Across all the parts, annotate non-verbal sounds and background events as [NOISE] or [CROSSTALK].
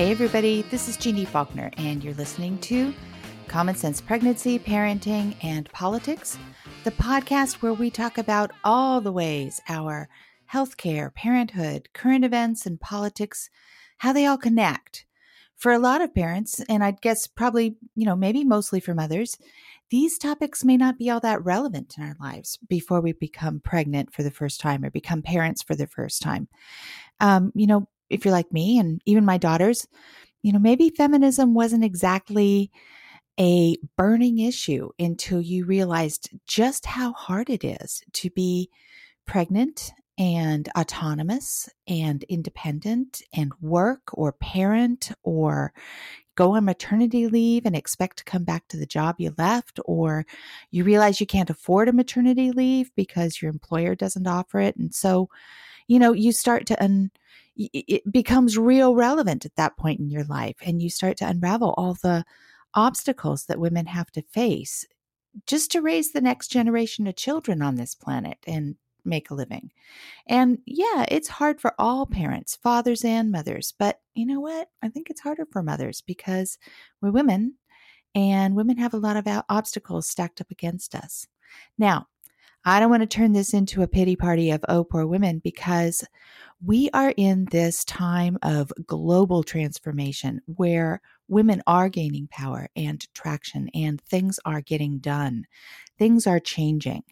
Hey, everybody, this is Jeanne Faulkner, and you're listening to Common Sense Pregnancy, Parenting, and Politics, the podcast where we talk about all the ways our healthcare, parenthood, current events, and politics, how they all connect. For a lot of parents, and I'd guess probably, you know, maybe mostly for mothers, these topics may not be all that relevant in our lives before we become pregnant for the first time or become parents for the first time. Um, you know, if you're like me and even my daughters, you know, maybe feminism wasn't exactly a burning issue until you realized just how hard it is to be pregnant and autonomous and independent and work or parent or go on maternity leave and expect to come back to the job you left, or you realize you can't afford a maternity leave because your employer doesn't offer it. And so, you know, you start to un- it becomes real relevant at that point in your life and you start to unravel all the obstacles that women have to face just to raise the next generation of children on this planet and make a living. And yeah, it's hard for all parents, fathers and mothers, but you know what? I think it's harder for mothers because we're women and women have a lot of obstacles stacked up against us. Now, I don't want to turn this into a pity party of oh poor women because we are in this time of global transformation where women are gaining power and traction and things are getting done. Things are changing.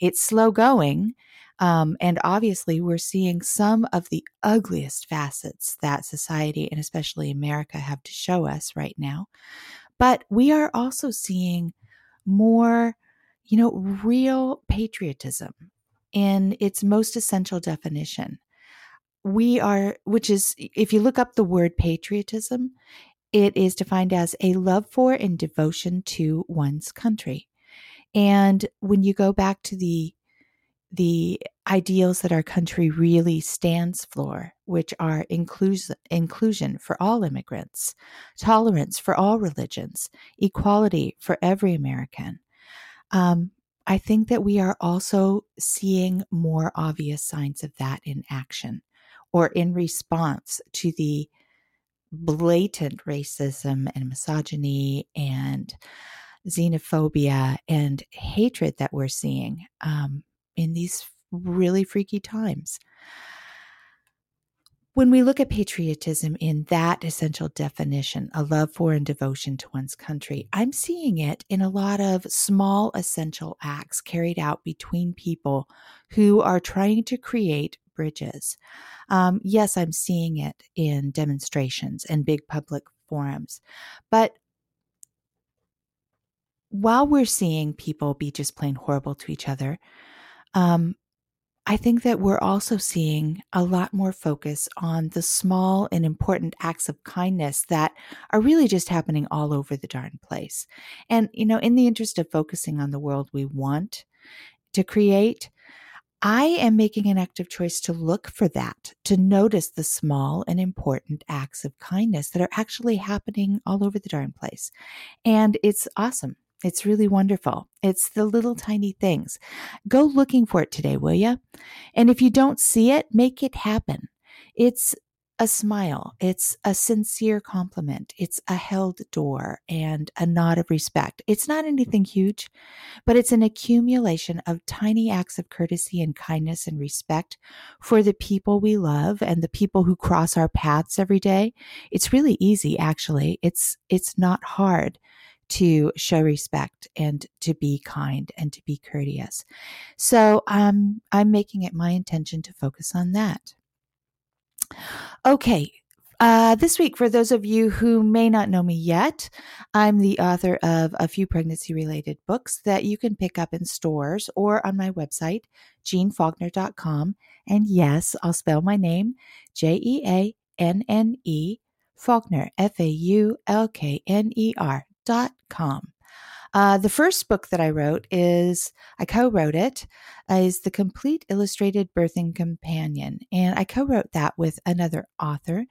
It's slow going. Um, and obviously, we're seeing some of the ugliest facets that society and especially America have to show us right now. But we are also seeing more, you know, real patriotism in its most essential definition we are, which is, if you look up the word patriotism, it is defined as a love for and devotion to one's country. And when you go back to the the ideals that our country really stands for, which are inclusion, inclusion for all immigrants, tolerance for all religions, equality for every American. Um, I think that we are also seeing more obvious signs of that in action or in response to the blatant racism and misogyny and xenophobia and hatred that we're seeing um, in these really freaky times. When we look at patriotism in that essential definition, a love for and devotion to one's country, I'm seeing it in a lot of small essential acts carried out between people who are trying to create bridges. Um, yes, I'm seeing it in demonstrations and big public forums. But while we're seeing people be just plain horrible to each other, um, I think that we're also seeing a lot more focus on the small and important acts of kindness that are really just happening all over the darn place. And, you know, in the interest of focusing on the world we want to create, I am making an active choice to look for that, to notice the small and important acts of kindness that are actually happening all over the darn place. And it's awesome. It's really wonderful. It's the little tiny things. Go looking for it today, will you? And if you don't see it, make it happen. It's a smile. It's a sincere compliment. It's a held door and a nod of respect. It's not anything huge, but it's an accumulation of tiny acts of courtesy and kindness and respect for the people we love and the people who cross our paths every day. It's really easy, actually. It's, it's not hard to show respect and to be kind and to be courteous. So, um, I'm making it my intention to focus on that. Okay. Uh, this week, for those of you who may not know me yet, I'm the author of a few pregnancy related books that you can pick up in stores or on my website, jeannefaulkner.com. And yes, I'll spell my name J E A N N E Faulkner, F A U L K N E R dot com. Uh, the first book that I wrote is, I co wrote it, uh, is The Complete Illustrated Birthing Companion. And I co wrote that with another author,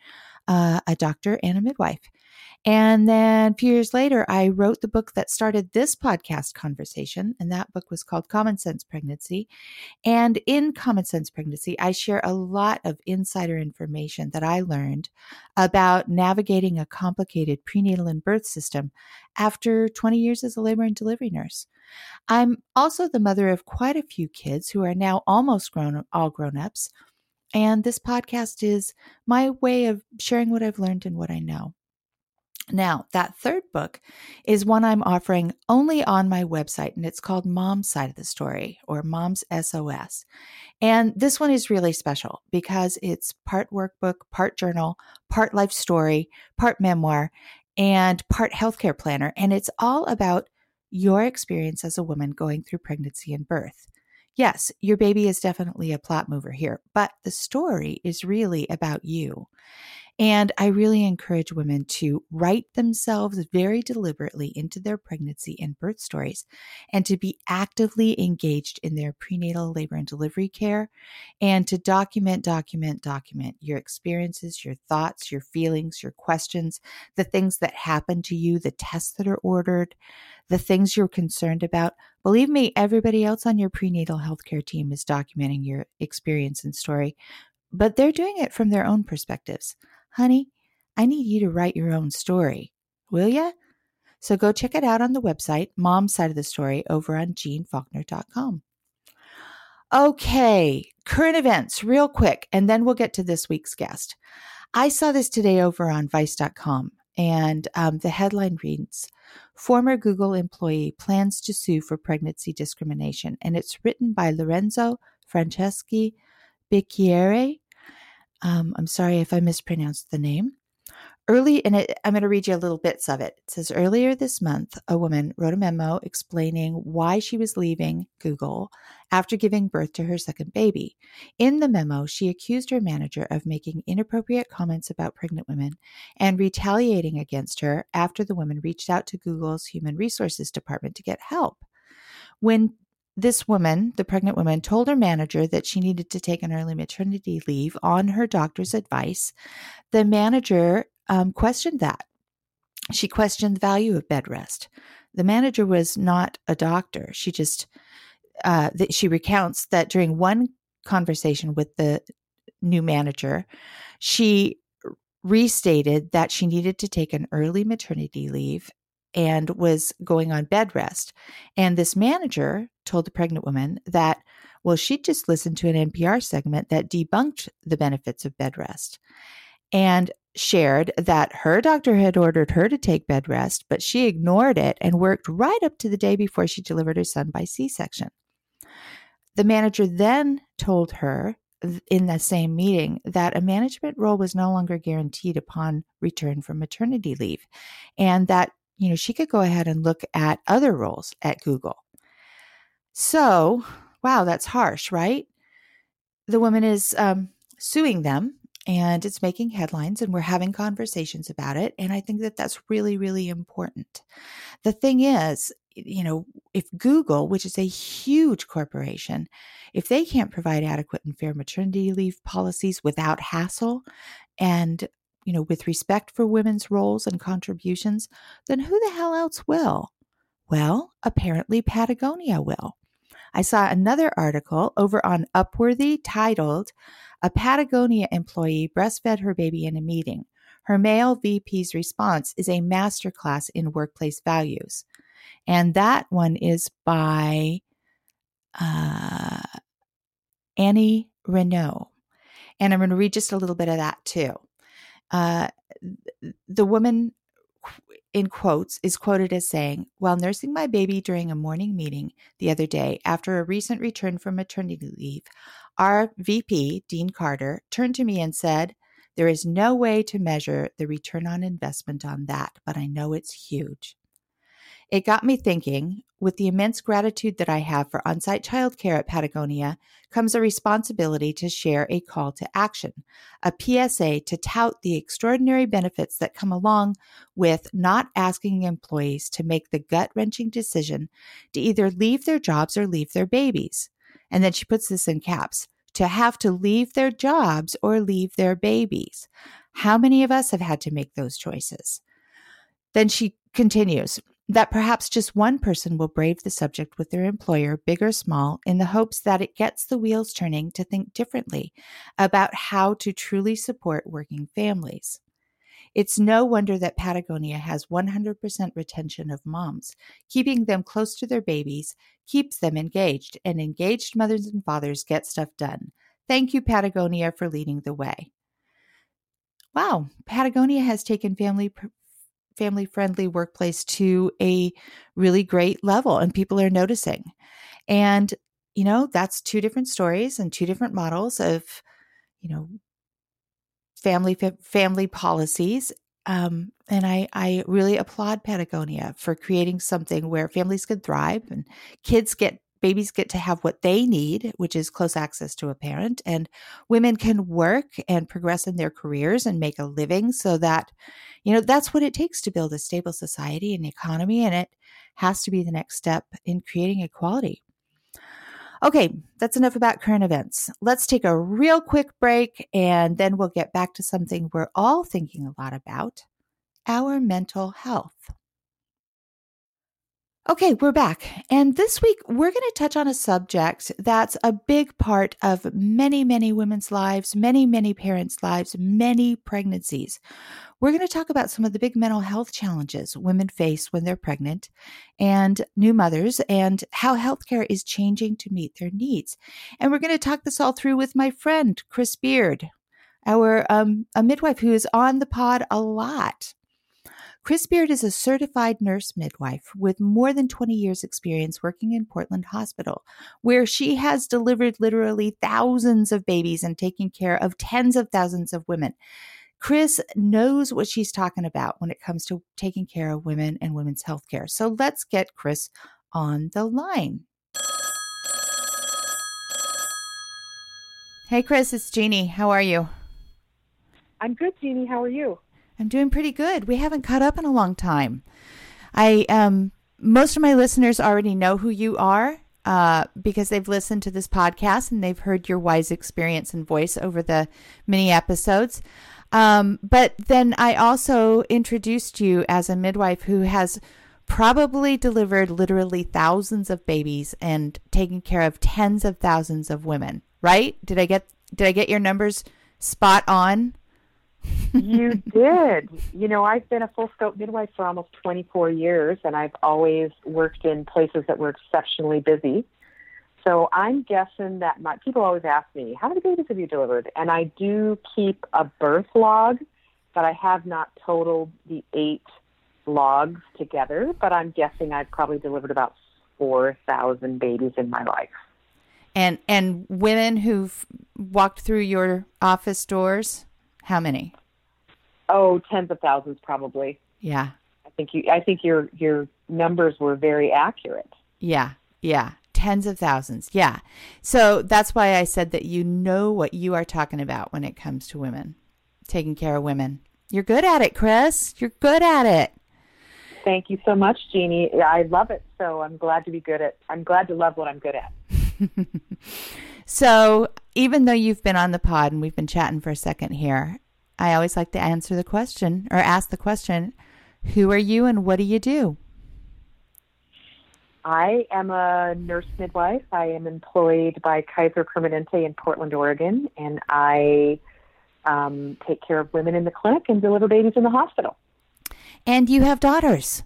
uh, a doctor and a midwife. And then a few years later, I wrote the book that started this podcast conversation. And that book was called Common Sense Pregnancy. And in Common Sense Pregnancy, I share a lot of insider information that I learned about navigating a complicated prenatal and birth system after 20 years as a labor and delivery nurse. I'm also the mother of quite a few kids who are now almost grown, all grown ups. And this podcast is my way of sharing what I've learned and what I know. Now, that third book is one I'm offering only on my website, and it's called Mom's Side of the Story or Mom's SOS. And this one is really special because it's part workbook, part journal, part life story, part memoir, and part healthcare planner. And it's all about your experience as a woman going through pregnancy and birth. Yes, your baby is definitely a plot mover here, but the story is really about you. And I really encourage women to write themselves very deliberately into their pregnancy and birth stories and to be actively engaged in their prenatal labor and delivery care and to document, document, document your experiences, your thoughts, your feelings, your questions, the things that happen to you, the tests that are ordered, the things you're concerned about. Believe me, everybody else on your prenatal healthcare team is documenting your experience and story, but they're doing it from their own perspectives. Honey, I need you to write your own story. Will ya? So go check it out on the website, Mom's Side of the Story, over on jeannefaulkner.com. Okay, current events, real quick, and then we'll get to this week's guest. I saw this today over on vice.com, and um, the headline reads Former Google employee plans to sue for pregnancy discrimination. And it's written by Lorenzo Franceschi Bicchierai um, I'm sorry if I mispronounced the name. Early, and it, I'm going to read you a little bits of it. It says earlier this month, a woman wrote a memo explaining why she was leaving Google after giving birth to her second baby. In the memo, she accused her manager of making inappropriate comments about pregnant women and retaliating against her after the woman reached out to Google's human resources department to get help. When this woman, the pregnant woman, told her manager that she needed to take an early maternity leave on her doctor's advice. The manager um, questioned that. She questioned the value of bed rest. The manager was not a doctor. She just, uh, that she recounts that during one conversation with the new manager, she restated that she needed to take an early maternity leave and was going on bed rest. And this manager told the pregnant woman that, well, she'd just listened to an NPR segment that debunked the benefits of bed rest and shared that her doctor had ordered her to take bed rest, but she ignored it and worked right up to the day before she delivered her son by C section. The manager then told her in the same meeting that a management role was no longer guaranteed upon return from maternity leave and that you know, she could go ahead and look at other roles at Google. So, wow, that's harsh, right? The woman is um, suing them and it's making headlines and we're having conversations about it. And I think that that's really, really important. The thing is, you know, if Google, which is a huge corporation, if they can't provide adequate and fair maternity leave policies without hassle and you know, with respect for women's roles and contributions, then who the hell else will? Well, apparently Patagonia will. I saw another article over on Upworthy titled, A Patagonia Employee Breastfed Her Baby in a Meeting. Her male VP's response is a masterclass in workplace values. And that one is by uh, Annie Renault. And I'm going to read just a little bit of that too. Uh, the woman in quotes is quoted as saying, While nursing my baby during a morning meeting the other day after a recent return from maternity leave, our VP, Dean Carter, turned to me and said, There is no way to measure the return on investment on that, but I know it's huge. It got me thinking with the immense gratitude that I have for on site childcare at Patagonia comes a responsibility to share a call to action, a PSA to tout the extraordinary benefits that come along with not asking employees to make the gut wrenching decision to either leave their jobs or leave their babies. And then she puts this in caps to have to leave their jobs or leave their babies. How many of us have had to make those choices? Then she continues that perhaps just one person will brave the subject with their employer, big or small, in the hopes that it gets the wheels turning to think differently about how to truly support working families. It's no wonder that Patagonia has 100% retention of moms. Keeping them close to their babies keeps them engaged, and engaged mothers and fathers get stuff done. Thank you, Patagonia, for leading the way. Wow, Patagonia has taken family family friendly workplace to a really great level and people are noticing. And you know, that's two different stories and two different models of you know family family policies. Um, and I, I really applaud Patagonia for creating something where families can thrive and kids get babies get to have what they need, which is close access to a parent, and women can work and progress in their careers and make a living so that, you know, that's what it takes to build a stable society and economy. And it has to be the next step in creating equality. Okay, that's enough about current events. Let's take a real quick break and then we'll get back to something we're all thinking a lot about our mental health. Okay, we're back. And this week, we're going to touch on a subject that's a big part of many, many women's lives, many, many parents' lives, many pregnancies. We're going to talk about some of the big mental health challenges women face when they're pregnant and new mothers and how healthcare is changing to meet their needs. And we're going to talk this all through with my friend, Chris Beard, our um, a midwife who is on the pod a lot. Chris Beard is a certified nurse midwife with more than 20 years' experience working in Portland Hospital, where she has delivered literally thousands of babies and taken care of tens of thousands of women. Chris knows what she's talking about when it comes to taking care of women and women's health care. So let's get Chris on the line. Hey, Chris, it's Jeanne. How are you? I'm good, Jeanne. How are you? I'm doing pretty good. We haven't caught up in a long time. I um most of my listeners already know who you are uh, because they've listened to this podcast and they've heard your wise experience and voice over the many episodes. Um, but then I also introduced you as a midwife who has probably delivered literally thousands of babies and taken care of tens of thousands of women. Right? Did I get did I get your numbers spot on? You did. You know, I've been a full scope midwife for almost 24 years, and I've always worked in places that were exceptionally busy. So I'm guessing that my people always ask me, "How many babies have you delivered?" And I do keep a birth log, but I have not totaled the eight logs together. But I'm guessing I've probably delivered about 4,000 babies in my life. And and women who've walked through your office doors. How many? Oh, tens of thousands probably. Yeah. I think you I think your your numbers were very accurate. Yeah. Yeah. Tens of thousands. Yeah. So that's why I said that you know what you are talking about when it comes to women, taking care of women. You're good at it, Chris. You're good at it. Thank you so much, Jeanne. I love it. So I'm glad to be good at I'm glad to love what I'm good at. [LAUGHS] so, even though you've been on the pod and we've been chatting for a second here, I always like to answer the question or ask the question Who are you and what do you do? I am a nurse midwife. I am employed by Kaiser Permanente in Portland, Oregon, and I um, take care of women in the clinic and deliver babies in the hospital. And you have daughters.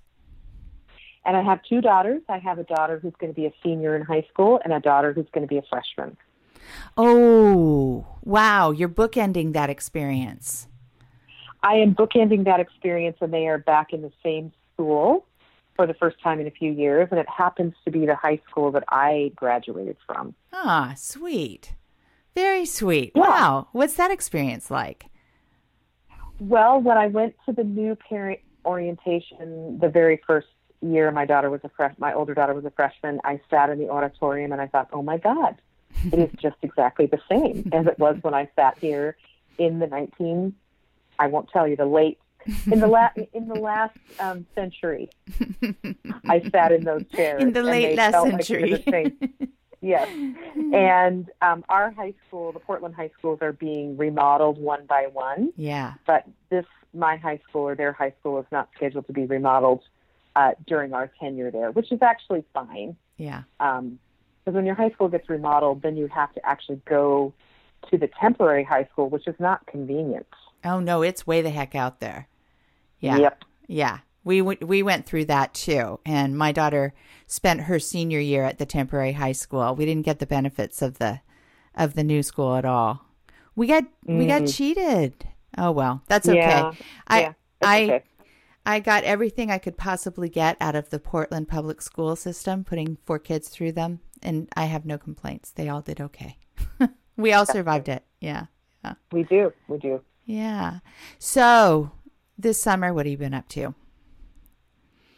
And I have two daughters. I have a daughter who's going to be a senior in high school and a daughter who's going to be a freshman. Oh, wow. You're bookending that experience. I am bookending that experience, and they are back in the same school for the first time in a few years. And it happens to be the high school that I graduated from. Ah, sweet. Very sweet. Yeah. Wow. What's that experience like? Well, when I went to the new parent orientation the very first year my daughter was a fresh my older daughter was a freshman, I sat in the auditorium and I thought, "Oh my god, it is just exactly the same as it was when I sat here in the 19 I won't tell you the late in the last in the last um, century. I sat in those chairs in the late last century. Like yes. And um, our high school, the Portland high schools, are being remodeled one by one. Yeah. But this, my high school or their high school, is not scheduled to be remodeled uh, during our tenure there, which is actually fine. Yeah. Um, because when your high school gets remodeled, then you have to actually go to the temporary high school, which is not convenient. Oh no, it's way the heck out there. Yeah. Yep. Yeah. We w- we went through that too, and my daughter spent her senior year at the temporary high school. We didn't get the benefits of the of the new school at all. We got we got mm-hmm. cheated. Oh well, that's okay. Yeah. I yeah, that's I okay. I got everything I could possibly get out of the Portland public school system, putting four kids through them, and I have no complaints. They all did okay. [LAUGHS] we all survived it. Yeah. Yeah. We do. We do. Yeah. So, this summer, what have you been up to?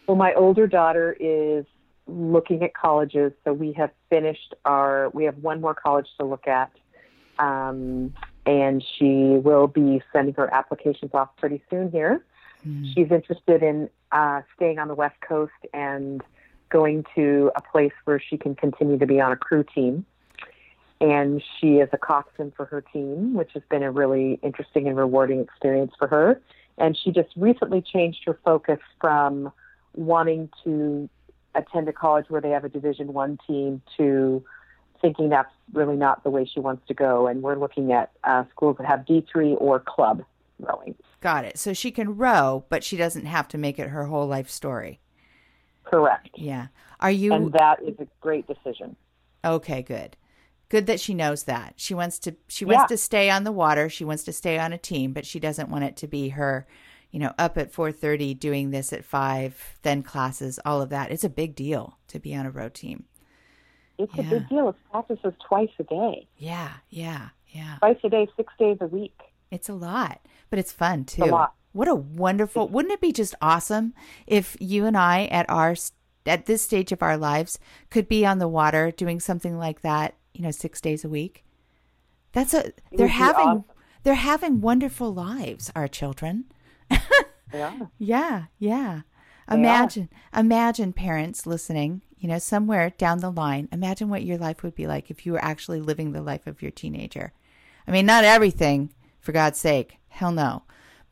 Well, my older daughter is looking at colleges, so we have finished our. We have one more college to look at, um, and she will be sending her applications off pretty soon here. She's interested in uh, staying on the West Coast and going to a place where she can continue to be on a crew team. And she is a coxswain for her team, which has been a really interesting and rewarding experience for her. And she just recently changed her focus from wanting to attend a college where they have a Division One team to thinking that's really not the way she wants to go. And we're looking at uh, schools that have D three or club rowing. Got it. So she can row, but she doesn't have to make it her whole life story. Correct. Yeah. Are you And that is a great decision. okay? Good. Good that she knows that. She wants to. She wants Yeah. to stay on the water. She wants to stay on a team, but she doesn't want it to be her. You know, up at four thirty, doing this at five, then classes, all of that. It's a big deal to be on a row team. It's a big deal. It's practices twice a day, Yeah, yeah, yeah. twice a day, six days a week. It's a lot, but it's fun too. a lot. What a wonderful! Wouldn't it be just awesome if you and I, at our at this stage of our lives, could be on the water doing something like that? You know, six days a week. That's a. They're having. awesome. They're having wonderful lives. Our children. [LAUGHS] Yeah. Yeah, yeah. Imagine, imagine parents listening. You know, somewhere down the line, imagine what your life would be like if you were actually living the life of your teenager. I mean, not everything, for God's sake, hell no,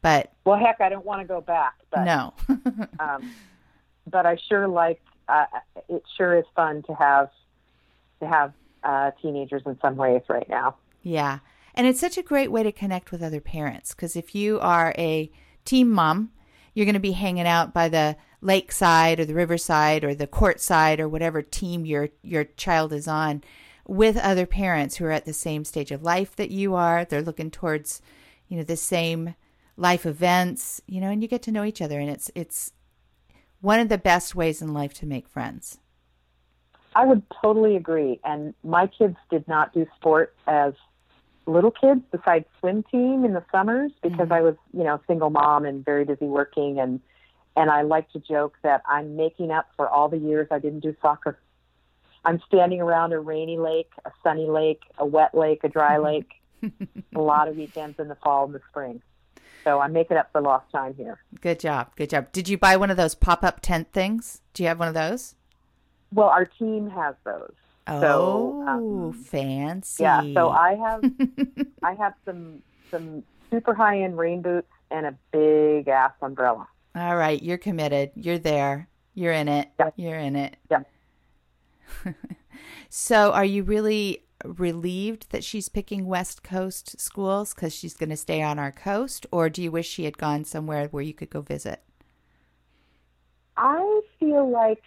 but Well, heck, I don't want to go back, but no. [LAUGHS] um, but I sure like. Uh, it sure is fun to have to have uh, teenagers in some ways right now. yeah, and it's such a great way to connect with other parents because if you are a team mom, you're going to be hanging out by the lakeside or the riverside or the court side or whatever team your your child is on with other parents who are at the same stage of life that you are. They're looking towards you know the same life events you know and you get to know each other. And it's it's one of the best ways in life to make friends. I would totally agree. And my kids did not do sport as little kids besides swim team in the summers because mm-hmm. I was, you know, single mom and very busy working. And and I like to joke that I'm making up for all the years I didn't do soccer. I'm standing around a rainy lake, a sunny lake, a wet lake, a dry [LAUGHS] lake, a lot of weekends in the fall and the spring. So I'm making up for lost time here. good job good job did you buy one of those pop-up tent things do you have one of those Well, our team has those. oh So, um, fancy Yeah, so I have [LAUGHS] I have some some super high end rain boots and a big ass umbrella. All right, you're committed. You're there. You're in it. Yeah. You're in it. Yeah. [LAUGHS] so, are you really relieved that she's picking West Coast schools because she's going to stay on our coast, or do you wish she had gone somewhere where you could go visit? I feel like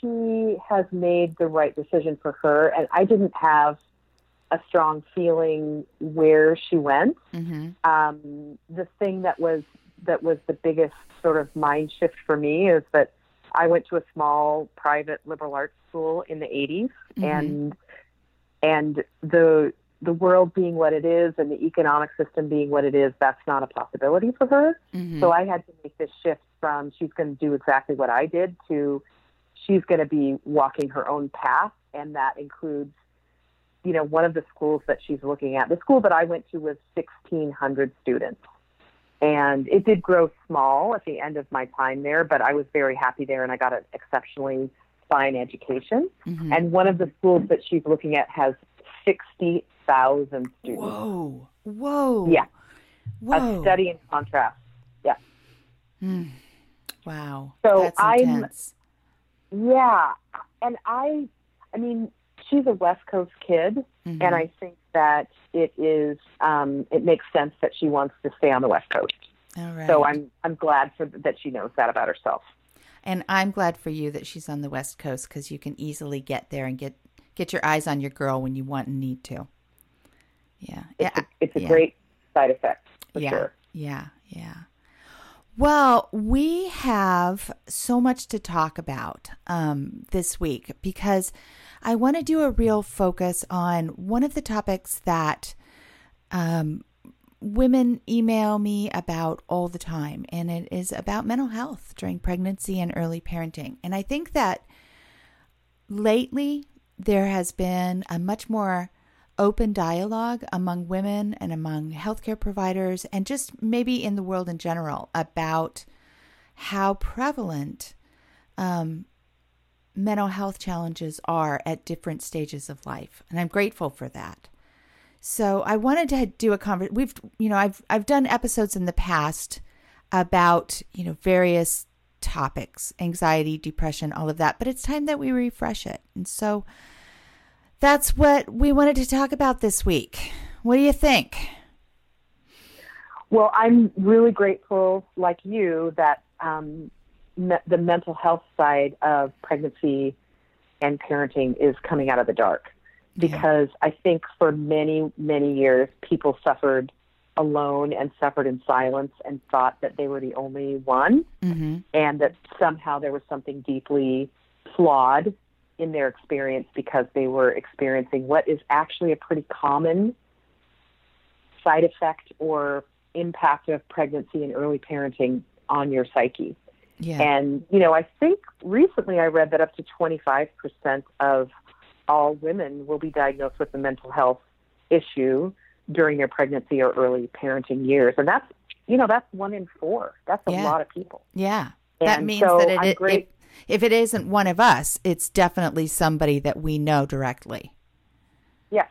she has made the right decision for her, and I didn't have a strong feeling where she went. Mm-hmm. Um, the thing that was that was the biggest sort of mind shift for me is that I went to a small private liberal arts school in the 80s, Mhm. and and the the world being what it is and the economic system being what it is, that's not a possibility for her. Mm-hmm. So I had to make this shift from she's going to do exactly what I did to she's going to be walking her own path, and that includes, you know, one of the schools that she's looking at. The school that I went to was 1,600 students, and it did grow small at the end of my time there, but I was very happy there, and I got an exceptionally fine education. Mm-hmm. And one of the schools that she's looking at has 60,000 students. Whoa. Whoa. Yeah. Whoa. A study in contrast. Yeah. Mm. Wow. So That's I'm, intense. yeah. And I, I mean, she's a West Coast kid, mm-hmm. and I think that it is, um, it makes sense that she wants to stay on the West Coast. All right. So I'm, I'm glad for that she knows that about herself. And I'm glad for you that she's on the West Coast because you can easily get there and get get your eyes on your girl when you want and need to. Yeah, it's yeah, a, it's a yeah. great side effect. yeah, sure. yeah, yeah. Well, we have so much to talk about um, this week because I want to do a real focus on one of the topics that um, women email me about all the time, and it is about mental health during pregnancy and early parenting. And I think that lately there has been a much more open dialogue among women and among healthcare providers, and just maybe in the world in general about how prevalent um, mental health challenges are at different stages of life. And I'm grateful for that. So I wanted to do a conversation. We've, you know, I've I've done episodes in the past about you know various topics, anxiety, depression, all of that. But it's time that we refresh it, and so that's what we wanted to talk about this week. What do you think? Well, I'm really grateful, like you, that um, me- the mental health side of pregnancy and parenting is coming out of the dark because yeah. I think for many, many years, people suffered alone and suffered in silence and thought that they were the only one mm-hmm. and that somehow there was something deeply flawed in their experience because they were experiencing what is actually a pretty common side effect or impact of pregnancy and early parenting on your psyche. Yeah. And, you know, I think recently I read that up to 25% of all women will be diagnosed with a mental health issue during their pregnancy or early parenting years. And that's, you know, that's one in four. That's a yeah. lot of people. Yeah. And that means so that it, it, great. If, if it isn't one of us, it's definitely somebody that we know directly. Yes.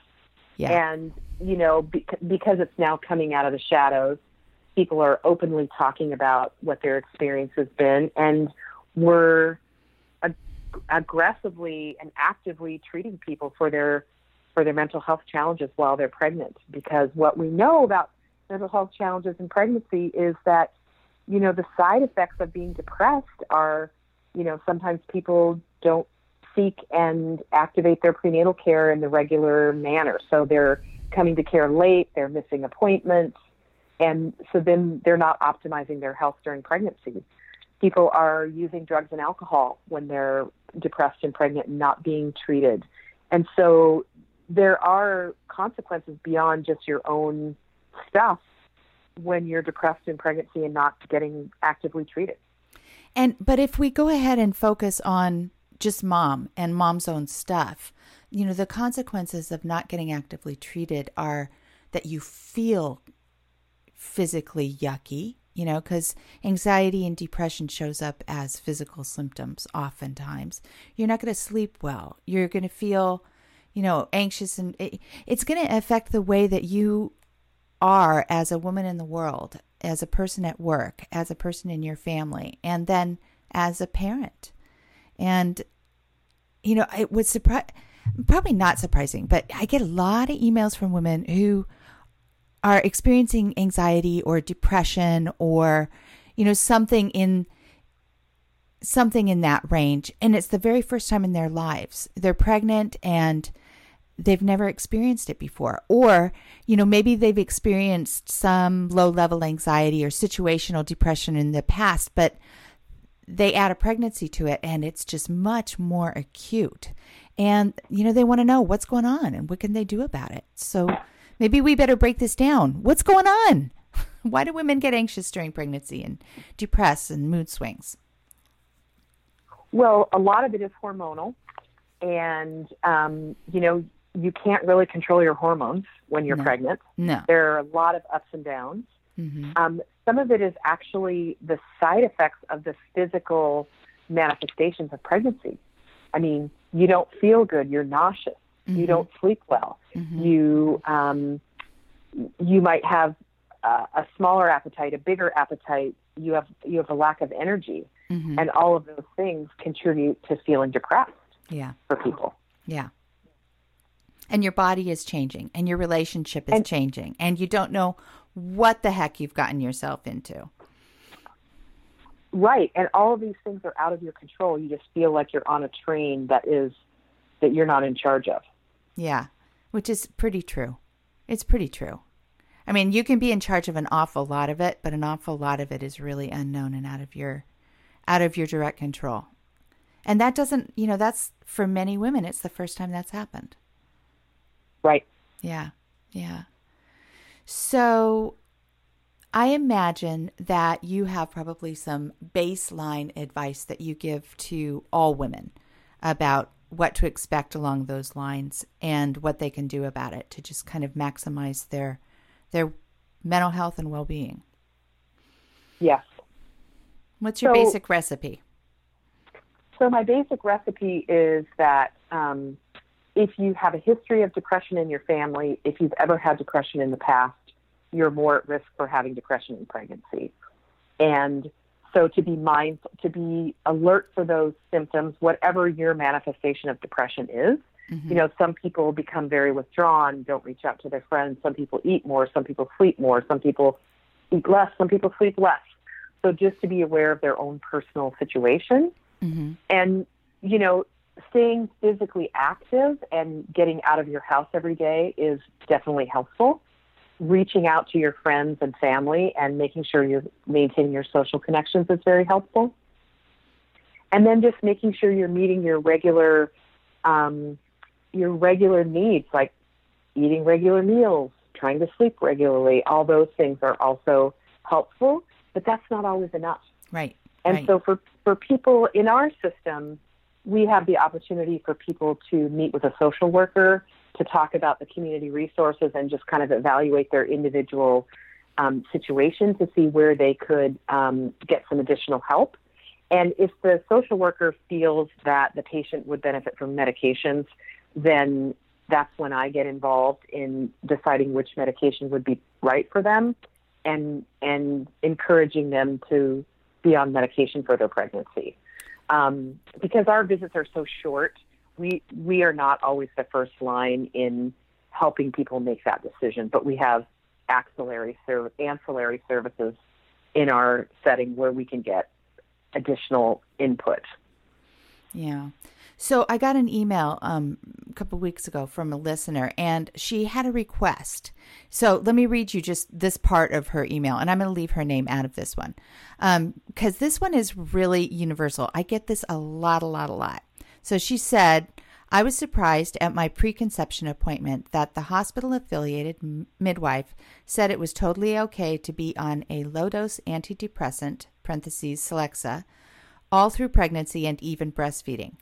Yeah. And, you know, because it's now coming out of the shadows, people are openly talking about what their experience has been. And we're ag- aggressively and actively treating people for their for their mental health challenges while they're pregnant. Because what we know about mental health challenges in pregnancy is that, you know, the side effects of being depressed are, you know, sometimes people don't seek and activate their prenatal care in the regular manner. So they're coming to care late, they're missing appointments, and so then they're not optimizing their health during pregnancy. People are using drugs and alcohol when they're depressed and pregnant and not being treated. And so there are consequences beyond just your own stuff when you're depressed in pregnancy and not getting actively treated. And but if we go ahead and focus on just mom and mom's own stuff, you know, the consequences of not getting actively treated are that you feel physically yucky, you know, because anxiety and depression shows up as physical symptoms oftentimes. You're not going to sleep well. You're going to feel, you know, anxious, and it, it's going to affect the way that you are as a woman in the world, as a person at work, as a person in your family, and then as a parent. And, you know, it would surprise, probably not surprising, but I get a lot of emails from women who are experiencing anxiety or depression or, you know, something in something in that range and it's the very first time in their lives they're pregnant and they've never experienced it before. Or you know maybe they've experienced some low level anxiety or situational depression in the past but they add a pregnancy to it and it's just much more acute. And you know they want to know what's going on and what can they do about it. So maybe we better break this down. What's going on? [LAUGHS] Why do women get anxious during pregnancy and depressed and mood swings? Well a lot of it is hormonal and um, you know you can't really control your hormones when you're no. pregnant no there are a lot of ups and downs mm-hmm. um, some of it is actually the side effects of the physical manifestations of pregnancy. I mean, you don't feel good. You're nauseous. Mm-hmm. You don't sleep well. Mhm. You um, you might have uh, a smaller appetite, a bigger appetite. You have you have a lack of energy, Mhm. and all of those things contribute to feeling depressed yeah. for people. Yeah. And your body is changing and your relationship is And- changing and you don't know what the heck you've gotten yourself into. Right, and all of these things are out of your control. You just feel like you're on a train that is that you're not in charge of. Yeah. Which is pretty true. It's pretty true. I mean, you can be in charge of an awful lot of it, but an awful lot of it is really unknown and out of your out of your direct control. And that doesn't, you know, that's for many women it's the first time that's happened. Right. Yeah. Yeah. So I imagine that you have probably some baseline advice that you give to all women about what to expect along those lines and what they can do about it to just kind of maximize their their mental health and well-being. Yes. What's your So- basic recipe? So my basic recipe is that um, if you have a history of depression in your family, if you've ever had depression in the past, you're more at risk for having depression in pregnancy. And so to be mindful, to be alert for those symptoms, whatever your manifestation of depression is. Mhm. You know, some people become very withdrawn, don't reach out to their friends. Some people eat more. Some people sleep more. Some people eat less. Some people sleep less. So just to be aware of their own personal situation Mhm. and you know staying physically active and getting out of your house every day is definitely helpful reaching out to your friends and family and making sure you're maintaining your social connections is very helpful and then just making sure you're meeting your regular um, your regular needs like eating regular meals trying to sleep regularly all those things are also helpful but that's not always enough Right. and right. so for, for people in our system, we have the opportunity for people to meet with a social worker to talk about the community resources and just kind of evaluate their individual um, situation to see where they could um, get some additional help. And if the social worker feels that the patient would benefit from medications, then that's when I get involved in deciding which medication would be right for them and and encouraging them to be on medication for their pregnancy. Um, because our visits are so short, we we are not always the first line in helping people make that decision, but we have serv- ancillary services in our setting where we can get additional input. Yeah. So I got an email um, a couple weeks ago from a listener, and she had a request. So let me read you just this part of her email, and I'm going to leave her name out of this one because this one is really universal. I get this a lot, a lot, a lot. So she said, I was surprised at my preconception appointment that the hospital affiliated midwife said it was totally okay to be on a low dose antidepressant, parentheses, Celexa, all through pregnancy and even breastfeeding.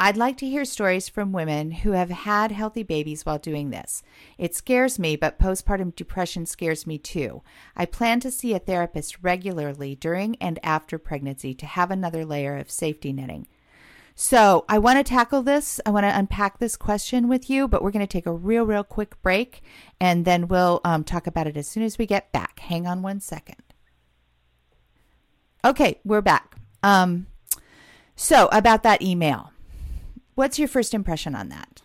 I'd like to hear stories from women who have had healthy babies while doing this. It scares me, but postpartum depression scares me too. I plan to see a therapist regularly during and after pregnancy to have another layer of safety netting. So, I want to tackle this. I want to unpack this question with you, but we're going to take a real, real quick break and then we'll um, talk about it as soon as we get back. Hang on one second. Okay, we're back. Um, so, about that email, what's your first impression on that?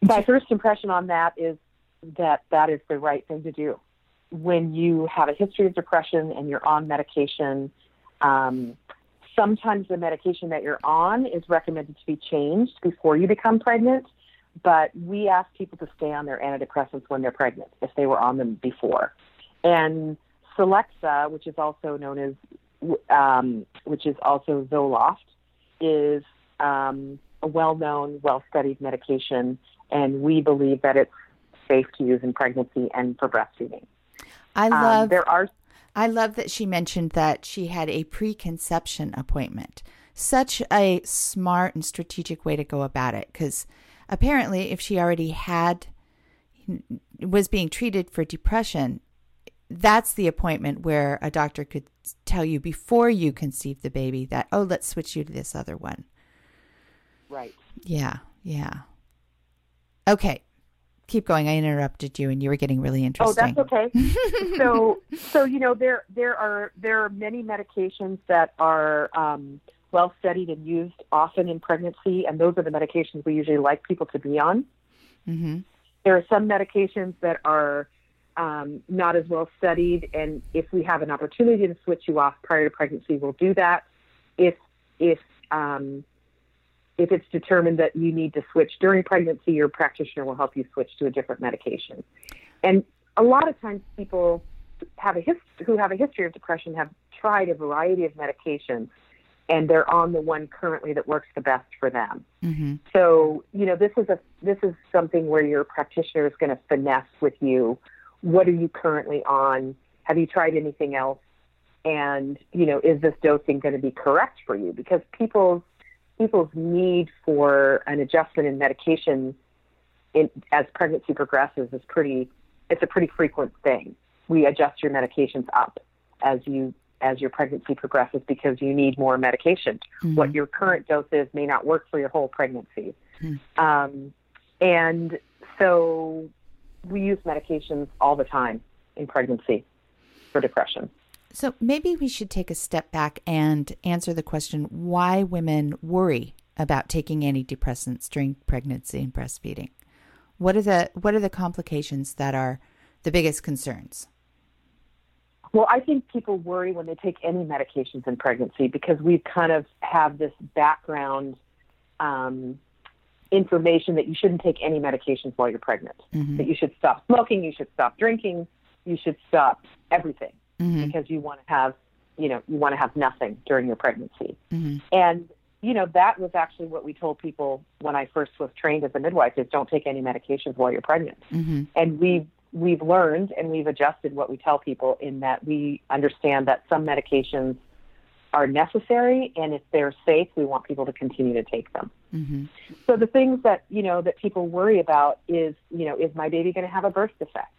My first impression on that is that that is the right thing to do. When you have a history of depression and you're on medication, um, sometimes the medication that you're on is recommended to be changed before you become pregnant. But we ask people to stay on their antidepressants when they're pregnant if they were on them before. And Celexa, which is also known as, um, which is also Zoloft, is um, a well-known, well-studied medication, and we believe that it's safe to use in pregnancy and for breastfeeding. I Um, love there are I love that she mentioned that she had a preconception appointment. Such a smart and strategic way to go about it because apparently if she already had was being treated for depression, that's the appointment where a doctor could tell you before you conceive the baby that, oh, let's switch you to this other one. Right. Yeah, yeah. Okay. Keep going. I interrupted you and you were getting really interesting. Oh, that's okay. [LAUGHS] so so you know there there are there are many medications that are um, well studied and used often in pregnancy and those are the medications we usually like people to be on. Mm-hmm. There are some medications that are um, not as well studied, and if we have an opportunity to switch you off prior to pregnancy, we'll do that. If if um, if it's determined that you need to switch during pregnancy, your practitioner will help you switch to a different medication. And a lot of times, people have a hist- who have a history of depression have tried a variety of medications, and they're on the one currently that works the best for them. Mm-hmm. So, you know, this is a this is something where your practitioner is going to finesse with you what are you currently on? Have you tried anything else? And you know, is this dosing going to be correct for you? Because people's people's need for an adjustment in medication in, as pregnancy progresses is pretty. It's a pretty frequent thing. We adjust your medications up as you as your pregnancy progresses because you need more medication. Mm-hmm. What your current dose is may not work for your whole pregnancy. Mm-hmm. Um, and so we use medications all the time in pregnancy for depression. So maybe we should take a step back and answer the question why women worry about taking antidepressants during pregnancy and breastfeeding. What are the what are the complications that are the biggest concerns? Well, I think people worry when they take any medications in pregnancy because we kind of have this background um, information that you shouldn't take any medications while you're pregnant. Mm-hmm. That you should stop smoking, you should stop drinking, you should stop everything mm-hmm. because you want to have, you know, you want to have nothing during your pregnancy. Mm-hmm. And you know, that was actually what we told people when I first was trained as a midwife is don't take any medications while you're pregnant. Mm-hmm. And we've we've learned and we've adjusted what we tell people in that we understand that some medications are necessary and if they're safe we want people to continue to take them Mm-hmm. so the things that you know that people worry about is you know is my baby going to have a birth defect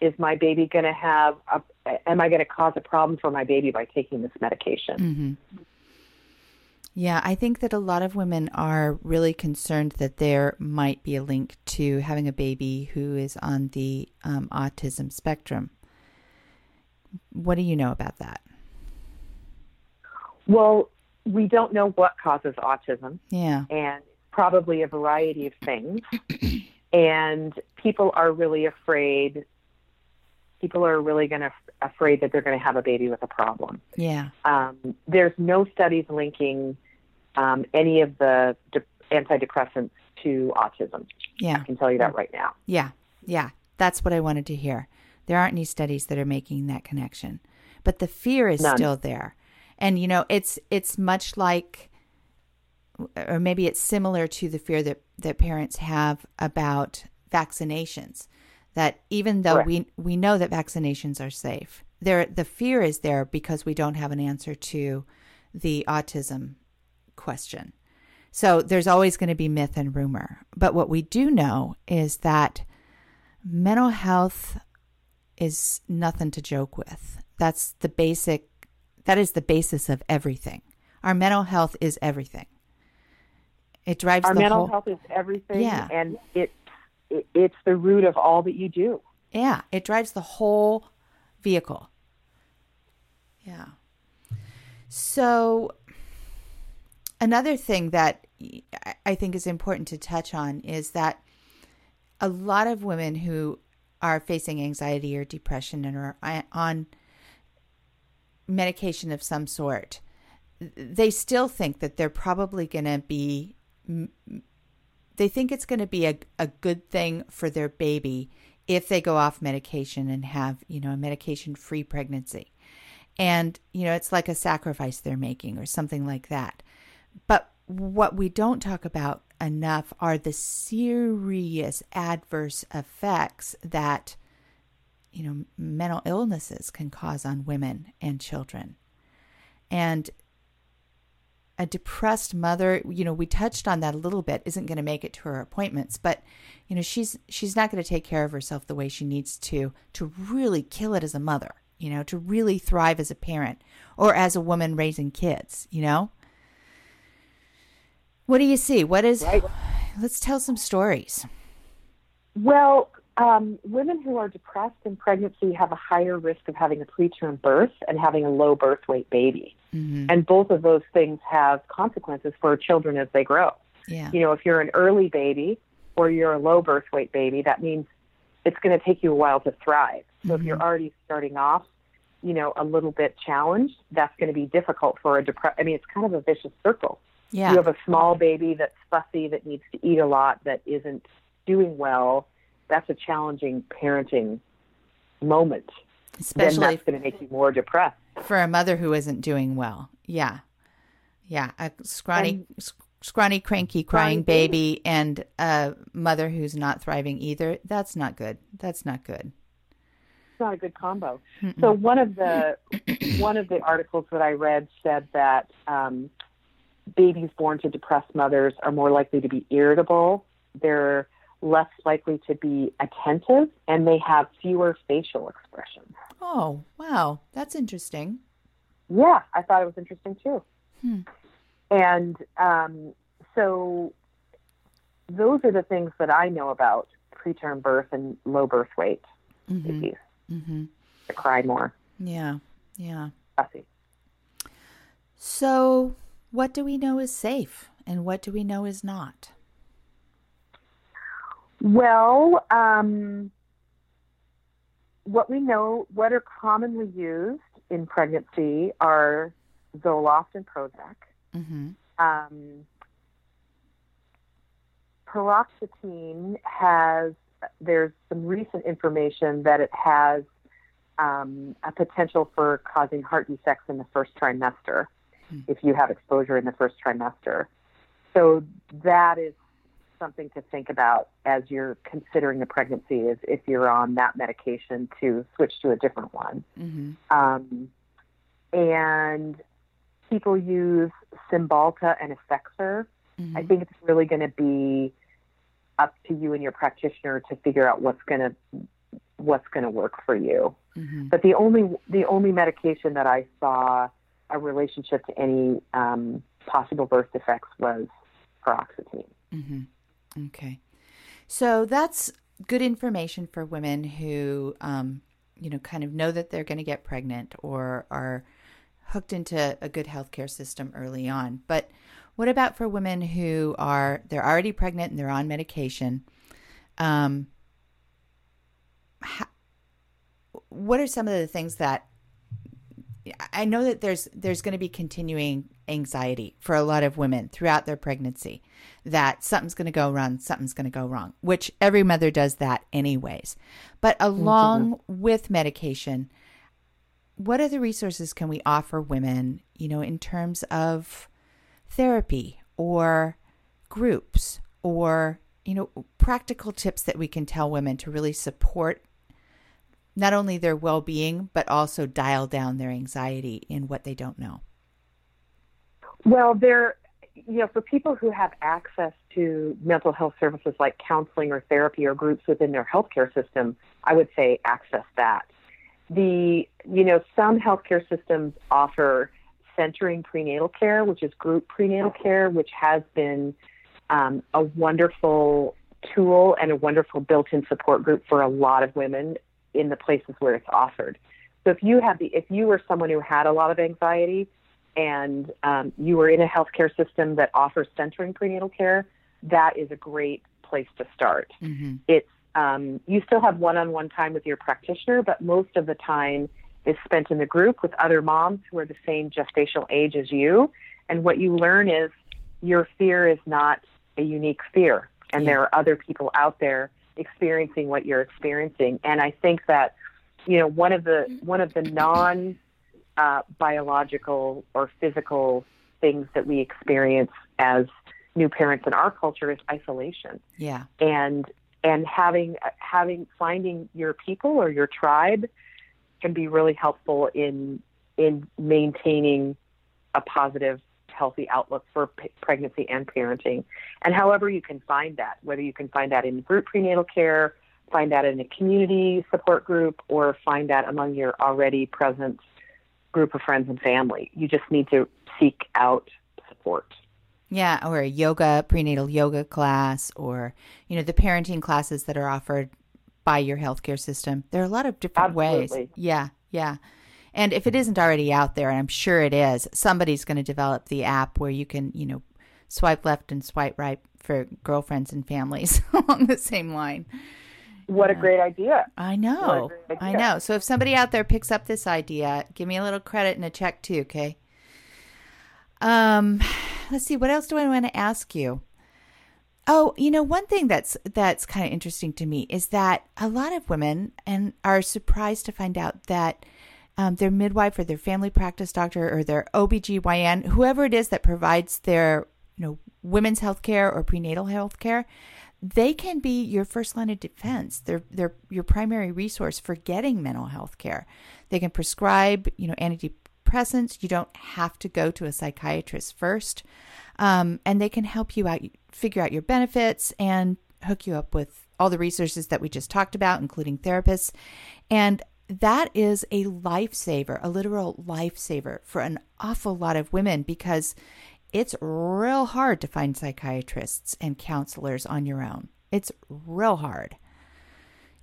is my baby going to have a, am i going to cause a problem for my baby by taking this medication Mm-hmm. Yeah, I think that a lot of women are really concerned that there might be a link to having a baby who is on the um, autism spectrum. What do you know about that? Well we don't know what causes autism Yeah. and probably a variety of things. [CLEARS THROAT] and people are really afraid. People are really going to afraid that they're going to have a baby with a problem. Yeah. Um, there's no studies linking um, any of the de- antidepressants to autism. Yeah. I can tell you that right now. Yeah. Yeah. That's what I wanted to hear. There aren't any studies that are making that connection. But the fear is None. still there. And you know, it's it's much like or maybe it's similar to the fear that that parents have about vaccinations. That even though Correct. we we know that vaccinations are safe, there the fear is there because we don't have an answer to the autism question. So there's always going to be myth and rumor. But what we do know is that mental health is nothing to joke with. That's the basic that is the basis of everything. Our mental health is everything. It drives Our mental whole health is everything, Yeah. and it, it it's the root of all that you do. Yeah, it drives the whole vehicle. Yeah. So, another thing that I- I think is important to touch on is that a lot of women who are facing anxiety or depression and are on medication of some sort, they still think that they're probably going to be they think it's going to be a, a good thing for their baby if they go off medication and have you know a medication free pregnancy. And you know it's like a sacrifice they're making or something like that. But what we don't talk about enough are the serious adverse effects that you know mental illnesses can cause on women and children and a depressed mother, you know, we touched on that a little bit, isn't going to make it to her appointments, but you know, she's she's not going to take care of herself the way she needs to to really kill it as a mother, you know, to really thrive as a parent or as a woman raising kids, you know? What do you see? What is right. Let's tell some stories. Well, um, women who are depressed in pregnancy have a higher risk of having a preterm birth and having a low birth weight baby. Mm-hmm. And both of those things have consequences for children as they grow. Yeah. You know, if you're an early baby or you're a low birth weight baby, that means it's going to take you a while to thrive. So mm-hmm. if you're mm-hmm. already starting off, you know, a little bit challenged, that's going to be difficult for a depressed. I mean, it's kind of a vicious circle. Yeah. You have a small baby that's fussy, that needs to eat a lot, that isn't doing well. That's a challenging parenting moment. Especially then that's going to make you more depressed. For a mother who isn't doing well. Yeah. Yeah. A scrawny, and, scrawny, cranky, crying baby, baby and a mother who's not thriving either. That's not good. That's not good. It's not a good combo. Mm-mm. So one of the [CLEARS THROAT] one of the articles that I read said that um, babies born to depressed mothers are more likely to be irritable. They're less likely to be attentive, and they have fewer facial expressions. Oh, wow. That's interesting. Yeah, I thought it was interesting too. Hmm. And um, so those are the things that I know about preterm birth and low birth weight mm-hmm. babies. Mm-hmm. To cry more. Yeah, yeah. Fussy. So, what do we know is safe and what do we know is not? Well, um, what we know, what are commonly used in pregnancy are Zoloft and Prozac. Mm-hmm. Um, paroxetine has, there's some recent information that it has um, a potential for causing heart defects in the first trimester mm. if you have exposure in the first trimester. So that is something to think about as you're considering a pregnancy is if you're on that medication to switch to a different one. Mm-hmm. Um, and people use Cymbalta and Effexor. Mm-hmm. I think it's really going to be up to you and your practitioner to figure out what's going to what's going to work for you. Mm-hmm. But the only the only medication that I saw a relationship to any um, possible birth defects was paroxetine. Mm-hmm. Okay. So that's good information for women who, um, you know, kind of know that they're going to get pregnant or are hooked into a good healthcare system early on. But what about for women who are they're already pregnant and they're on medication? Um, how, what are some of the things that I know that there's there's going to be continuing anxiety for a lot of women throughout their pregnancy that something's going to go wrong, something's going to go wrong, which every mother does that anyways. But along mm-hmm. with medication, what other resources can we offer women, you know, in terms of therapy or groups or, you know, practical tips that we can tell women to really support not only their well being, but also dial down their anxiety in what they don't know? Well, there, you know, for people who have access to mental health services like counseling or therapy or groups within their healthcare system, I would say access that. The, you know, some healthcare systems offer centering prenatal care, which is group prenatal care, which has been um, a wonderful tool and a wonderful built-in support group for a lot of women in the places where it's offered. So if you have the if you were someone who had a lot of anxiety and um, you were in a healthcare system that offers centering prenatal care, that is a great place to start. Mm-hmm. It's um, you still have one-on-one time with your practitioner, but most of the time is spent in the group with other moms who are the same gestational age as you. And what you learn is your fear is not a unique fear, and yeah. there are other people out there experiencing what you're experiencing. And I think that, you know, one of the one of the non uh, biological or physical things that we experience as new parents in our culture is isolation. Yeah. And and having having finding your people or your tribe can be really helpful in in maintaining a positive healthy outlook for p- pregnancy and parenting. And however you can find that, whether you can find that in group prenatal care, find that in a community support group, or find that among your already present group of friends and family. You just need to seek out support. Yeah, or a yoga, prenatal yoga class, or, you know, the parenting classes that are offered by your healthcare system. There are a lot of different Absolutely. ways. Yeah, yeah. And if it isn't already out there, and I'm sure it is, somebody's going to develop the app where you can, you know, swipe left and swipe right for girlfriends and families [LAUGHS] along the same line. What a great idea. I know. great I know. So if somebody out there picks up this idea, give me a little credit and a check too, okay? Um, let's see. What else do I want to ask you? Oh, you know, one thing that's that's kind of interesting to me is that a lot of women and are surprised to find out that um, their midwife or their family practice doctor or their OBGYN, whoever it is that provides their, you know, women's health care or prenatal health care, they can be your first line of defense. They're they're your primary resource for getting mental health care. They can prescribe, you know, antidepressants. You don't have to go to a psychiatrist first, um, and they can help you out, figure out your benefits, and hook you up with all the resources that we just talked about, including therapists. And that is a lifesaver, a literal lifesaver for an awful lot of women because it's real hard to find psychiatrists and counselors on your own. It's real hard.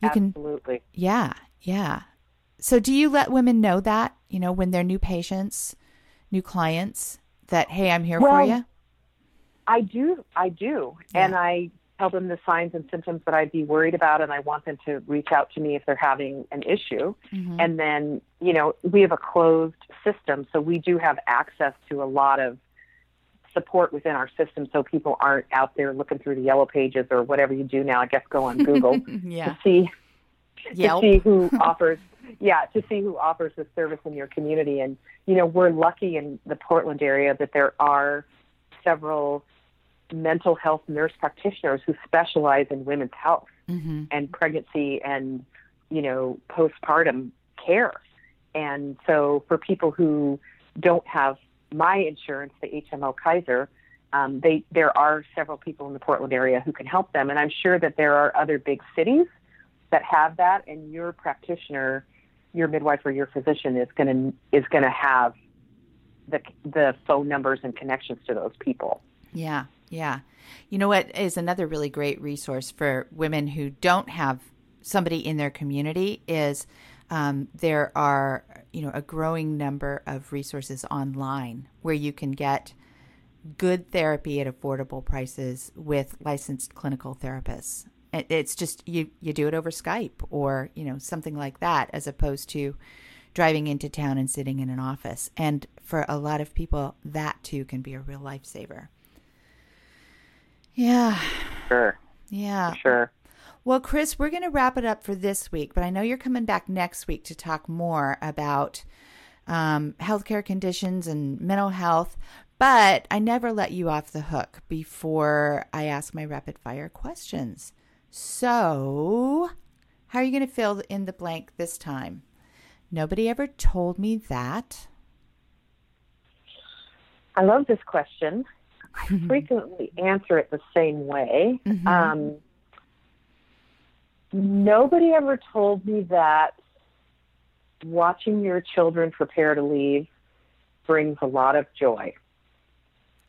You can, Absolutely. yeah, yeah. So, do you let women know that, you know, when they're new patients, new clients, that, hey, I'm here for you? I do. I do. Yeah. And I tell them the signs and symptoms that I'd be worried about, and I want them to reach out to me if they're having an issue. Mhm. And then, you know, we have a closed system, so we do have access to a lot of support within our system so people aren't out there looking through the yellow pages or whatever you do now. I guess go on Google [LAUGHS] yeah. to see Yelp. to see who [LAUGHS] offers yeah to see who offers this service in your community and you know we're lucky in the portland area that there are several mental health nurse practitioners who specialize in women's health hmm and pregnancy and you know postpartum care. And so for people who don't have my insurance the hmo kaiser um, they there are several people in the portland area who can help them. And i'm sure that there are other big cities that have that. And your practitioner your midwife or your physician is going to is going to have the the phone numbers and connections to those people. Yeah, yeah. You know what is another really great resource for women who don't have somebody in their community is um, there are you know a growing number of resources online where you can get good therapy at affordable prices with licensed clinical therapists. It's just you you do it over Skype or you know something like that as opposed to driving into town and sitting in an office. And for a lot of people, that too can be a real lifesaver. Yeah, sure yeah. sure Well, Chris, we're going to wrap it up for this week, but I know you're coming back next week to talk more about um, healthcare conditions and mental health. But I never let you off the hook before I ask my rapid fire questions. So, how are you going to fill in the blank this time? Nobody ever told me that. I love this question. I frequently answer it the same way. Mhm. Um, nobody ever told me that watching your children prepare to leave brings a lot of joy.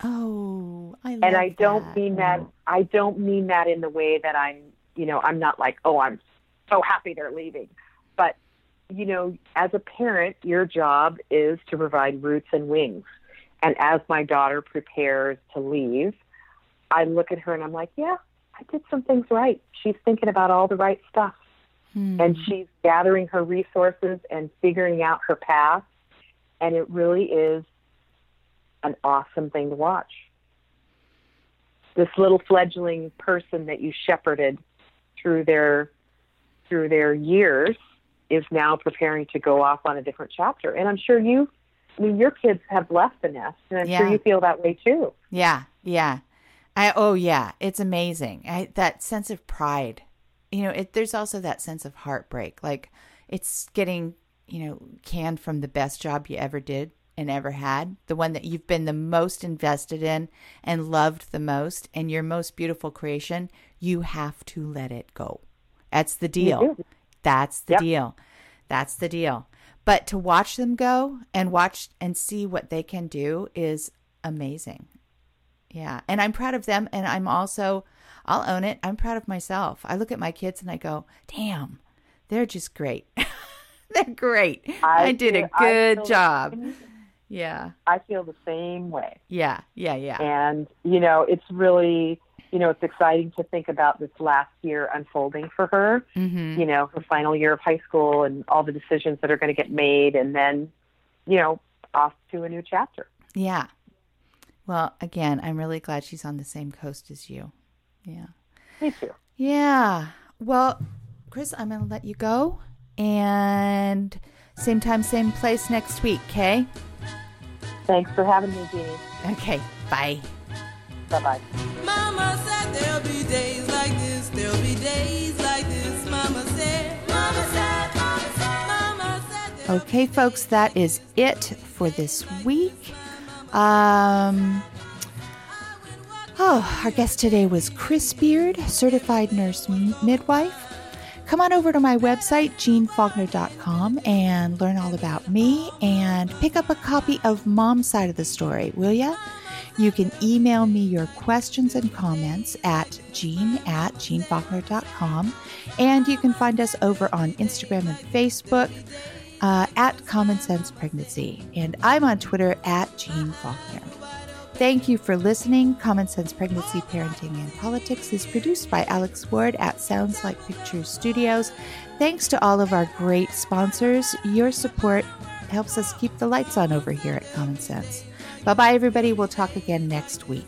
Oh, I love and I don't that. mean that I don't mean that in the way that I'm, you know, I'm not like, oh, I'm so happy they're leaving. But, you know, as a parent, your job is to provide roots and wings. And as my daughter prepares to leave, I look at her and I'm like, yeah, I did some things right. She's thinking about all the right stuff Hmm. and she's gathering her resources and figuring out her path. And it really is an awesome thing to watch. This little fledgling person that you shepherded through their through their years is now preparing to go off on a different chapter. And I'm sure you I mean your kids have left the nest and I'm sure you feel that way too. Yeah, yeah. I oh yeah, it's amazing. I, that sense of pride. You know, it, there's also that sense of heartbreak. Like it's getting, you know, canned from the best job you ever did and ever had, the one that you've been the most invested in and loved the most, and your most beautiful creation, you have to let it go. That's the deal. That's the Yep. deal. That's the deal. But to watch them go and watch and see what they can do is amazing. Yeah. And I'm proud of them. And I'm also, I'll own it. I'm proud of myself. I look at my kids and I go, damn, they're just great. [LAUGHS] they're great. I, did a feel- I good job. same- Yeah. I feel the same way. Yeah. Yeah. Yeah. And, you know, it's really, you know, it's exciting to think about this last year unfolding for her, Mm-hmm. you know, her final year of high school and all the decisions that are going to get made and then, you know, off to a new chapter. Yeah. Well, again, I'm really glad she's on the same coast as you. Yeah. Me too. Yeah. Well, Chris, I'm going to let you go. And same time, same place next week, okay? Thanks for having me, Jeannie. Okay. Bye. Bye bye. Okay, folks, that is it for this week. Um, oh, our guest today was Chris Beard, certified nurse midwife. Come on over to my website, jeannefaulkner.com, and learn all about me and pick up a copy of Mom's Side of the Story, will ya? You can email me your questions and comments at jeanne at jeannefaulkner.com. And you can find us over on Instagram and Facebook uh, at Common Sense Pregnancy. And I'm on Twitter at Jeanne Faulkner. Thank you for listening. Common Sense Pregnancy, Parenting, and Politics is produced by Alex Ward at Sounds Like Pictures Studios. Thanks to all of our great sponsors. Your support helps us keep the lights on over here at Common Sense. Bye bye, everybody. We'll talk again next week.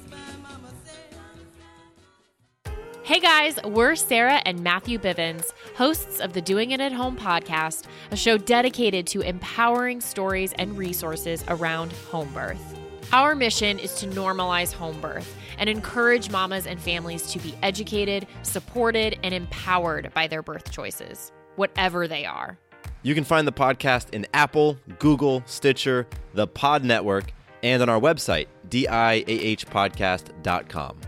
Hey guys, we're Sarah and Matthew Bivens, hosts of the Doing It at Home podcast, a show dedicated to empowering stories and resources around home birth. Our mission is to normalize home birth and encourage mamas and families to be educated, supported, and empowered by their birth choices, whatever they are. You can find the podcast in Apple, Google, Stitcher, the Pod Network, and on our website, diahpodcast.com.